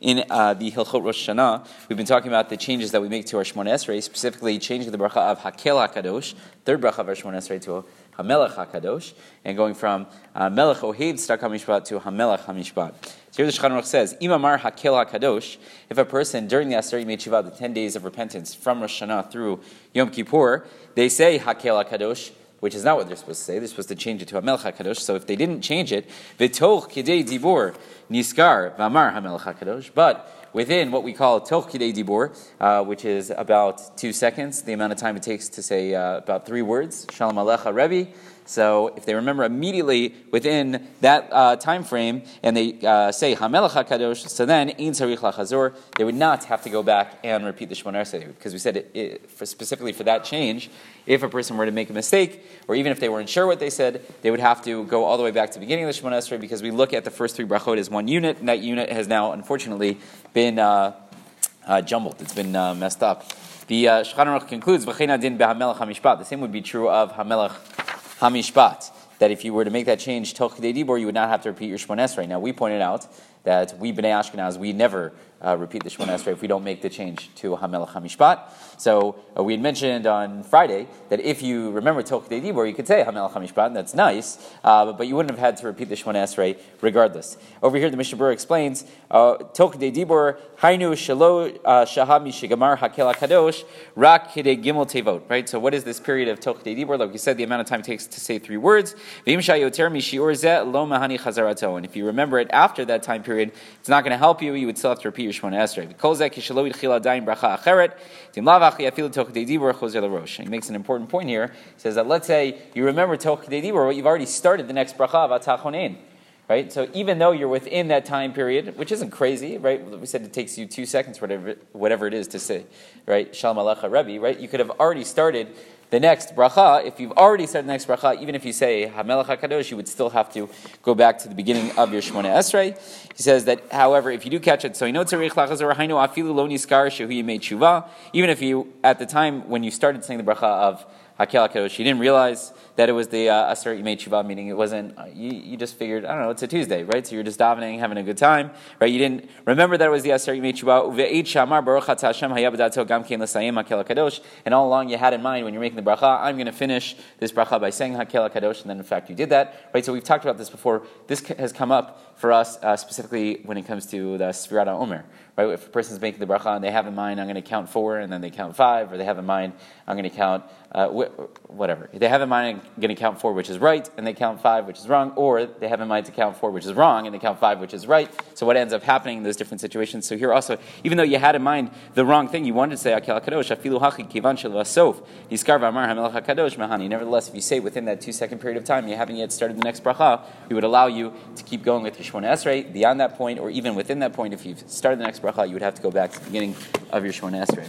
in uh, the Hilchot Rosh Hashanah, we've been talking about the changes that we make to our Shemona Esrei, specifically changing the bracha of Hakel HaKadosh, third bracha of our Shemona Esrei, to Hamelech HaKadosh, and going from uh, Melech Ohev Tzedakah HaMishpat to Hamelech HaMishpat. So here the Shulchan Aruch says, Imamar Hakel HaKadosh, if a person during the Aseret Yimei Tshuva, the 10 days of repentance from Rosh Hashanah through Yom Kippur, they say Hakel HaKadosh, which is not what they're supposed to say. They're supposed to change it to Hamelech HaKadosh. So if they didn't change it, V'toch Kidei Dibor Niskar V'amar Hamelech HaKadosh, but within what we call Toch Kidei Dibor, uh, which is about two seconds, the amount of time it takes to say uh, about three words, Shalom Alecha Rebbe, so if they remember immediately within that uh, time frame and they uh, say Hamelach Hakadosh, so then Ein Tzarich Lachazor, they would not have to go back and repeat the Shemona Esrei because we said it, it, for specifically for that change, if a person were to make a mistake or even if they weren't sure what they said, they would have to go all the way back to the beginning of the Shemona Esrei because we look at the first three brachot as one unit and that unit has now unfortunately been uh, uh jumbled. It's been uh, messed up. The uh, Shulchan concludes, The same would be true of Hamelach Hamishpat, that if you were to make that change, Toch Dibor, you would not have to repeat your Shmon right Now, we pointed out that we, B'nai Ashkenaz, we never uh, repeat the Shemona Esrei if we don't make the change to Hamelach Hamishpat. So uh, we had mentioned on Friday that if you remember Dibor, you could say Hamelach Hamishpat, and that's nice, uh, but, you wouldn't have had to repeat the Shemona Esrei regardless. Over here, the Mishnah explains uh, Toch Dibor Hainu Shalo uh, Shahami Shigamar Hakel Kadosh Rak Hide Gimel Tevot. Right. So what is this period of Toch Dibor? Like we said, the amount of time it takes to say three words. And if you remember it after that time period, it's not going to help you. You would still have to repeat your Shemona Esrei. He makes an important point here. He says that let's say you remember Toch Dibur, but you've already started the next bracha of Atachonein. Right? So even though you're within that time period, which isn't crazy, right? We said it takes you two seconds, whatever, whatever it is to say, right? Shalom Alecha Rebbe, right? You could have already started the next bracha, if you've already said the next bracha, even if you say Hamelach HaKadosh, you would still have to go back to the beginning of your Shemona Esrei. He says that, however, if you do catch it, so you know tzarich lachazor hainu afilu lo niskar shehu yimei tshuva, even if you, at the time when you started saying the bracha of Hakel HaKadosh. You didn't realize that it was the uh, Aseret Yimei Tshuva, meaning it wasn't, uh, you, you just figured, I don't know, it's a Tuesday, right? So you're just davening, having a good time, right? You didn't remember that it was the Aseret Yimei Tshuva. Uve'eit shamar baruch Hashem hayabadato gam l'sayim Hakel. And all along you had in mind when you're making the bracha, I'm going to finish this bracha by saying Hakel HaKadosh, and then in fact you did that, right? So we've talked about this before. This has come up for us uh, specifically when it comes to the Sfirat Omer, right? If a person's making the bracha and they have in mind, I'm going to count four, and then they count five, or they have in mind, I'm going to count uh, whatever. They have in mind, going to count four, which is right, and they count five, which is wrong, or they have in mind to count four, which is wrong, and they count five, which is right. So what ends up happening in those different situations? So here also, even though you had in mind the wrong thing, you wanted to say Akel Kadosh, Afilu Hachi Kivan Vasof, Yiskar V'Amar Hamelach Kadosh Mahani. Nevertheless, if you say within that two second period of time, you haven't yet started the next bracha, we would allow you to keep going with your Shmona Esrei beyond that point, or even within that point, if you've started the next bracha, you would have to go back to the beginning of your Shmona Esrei.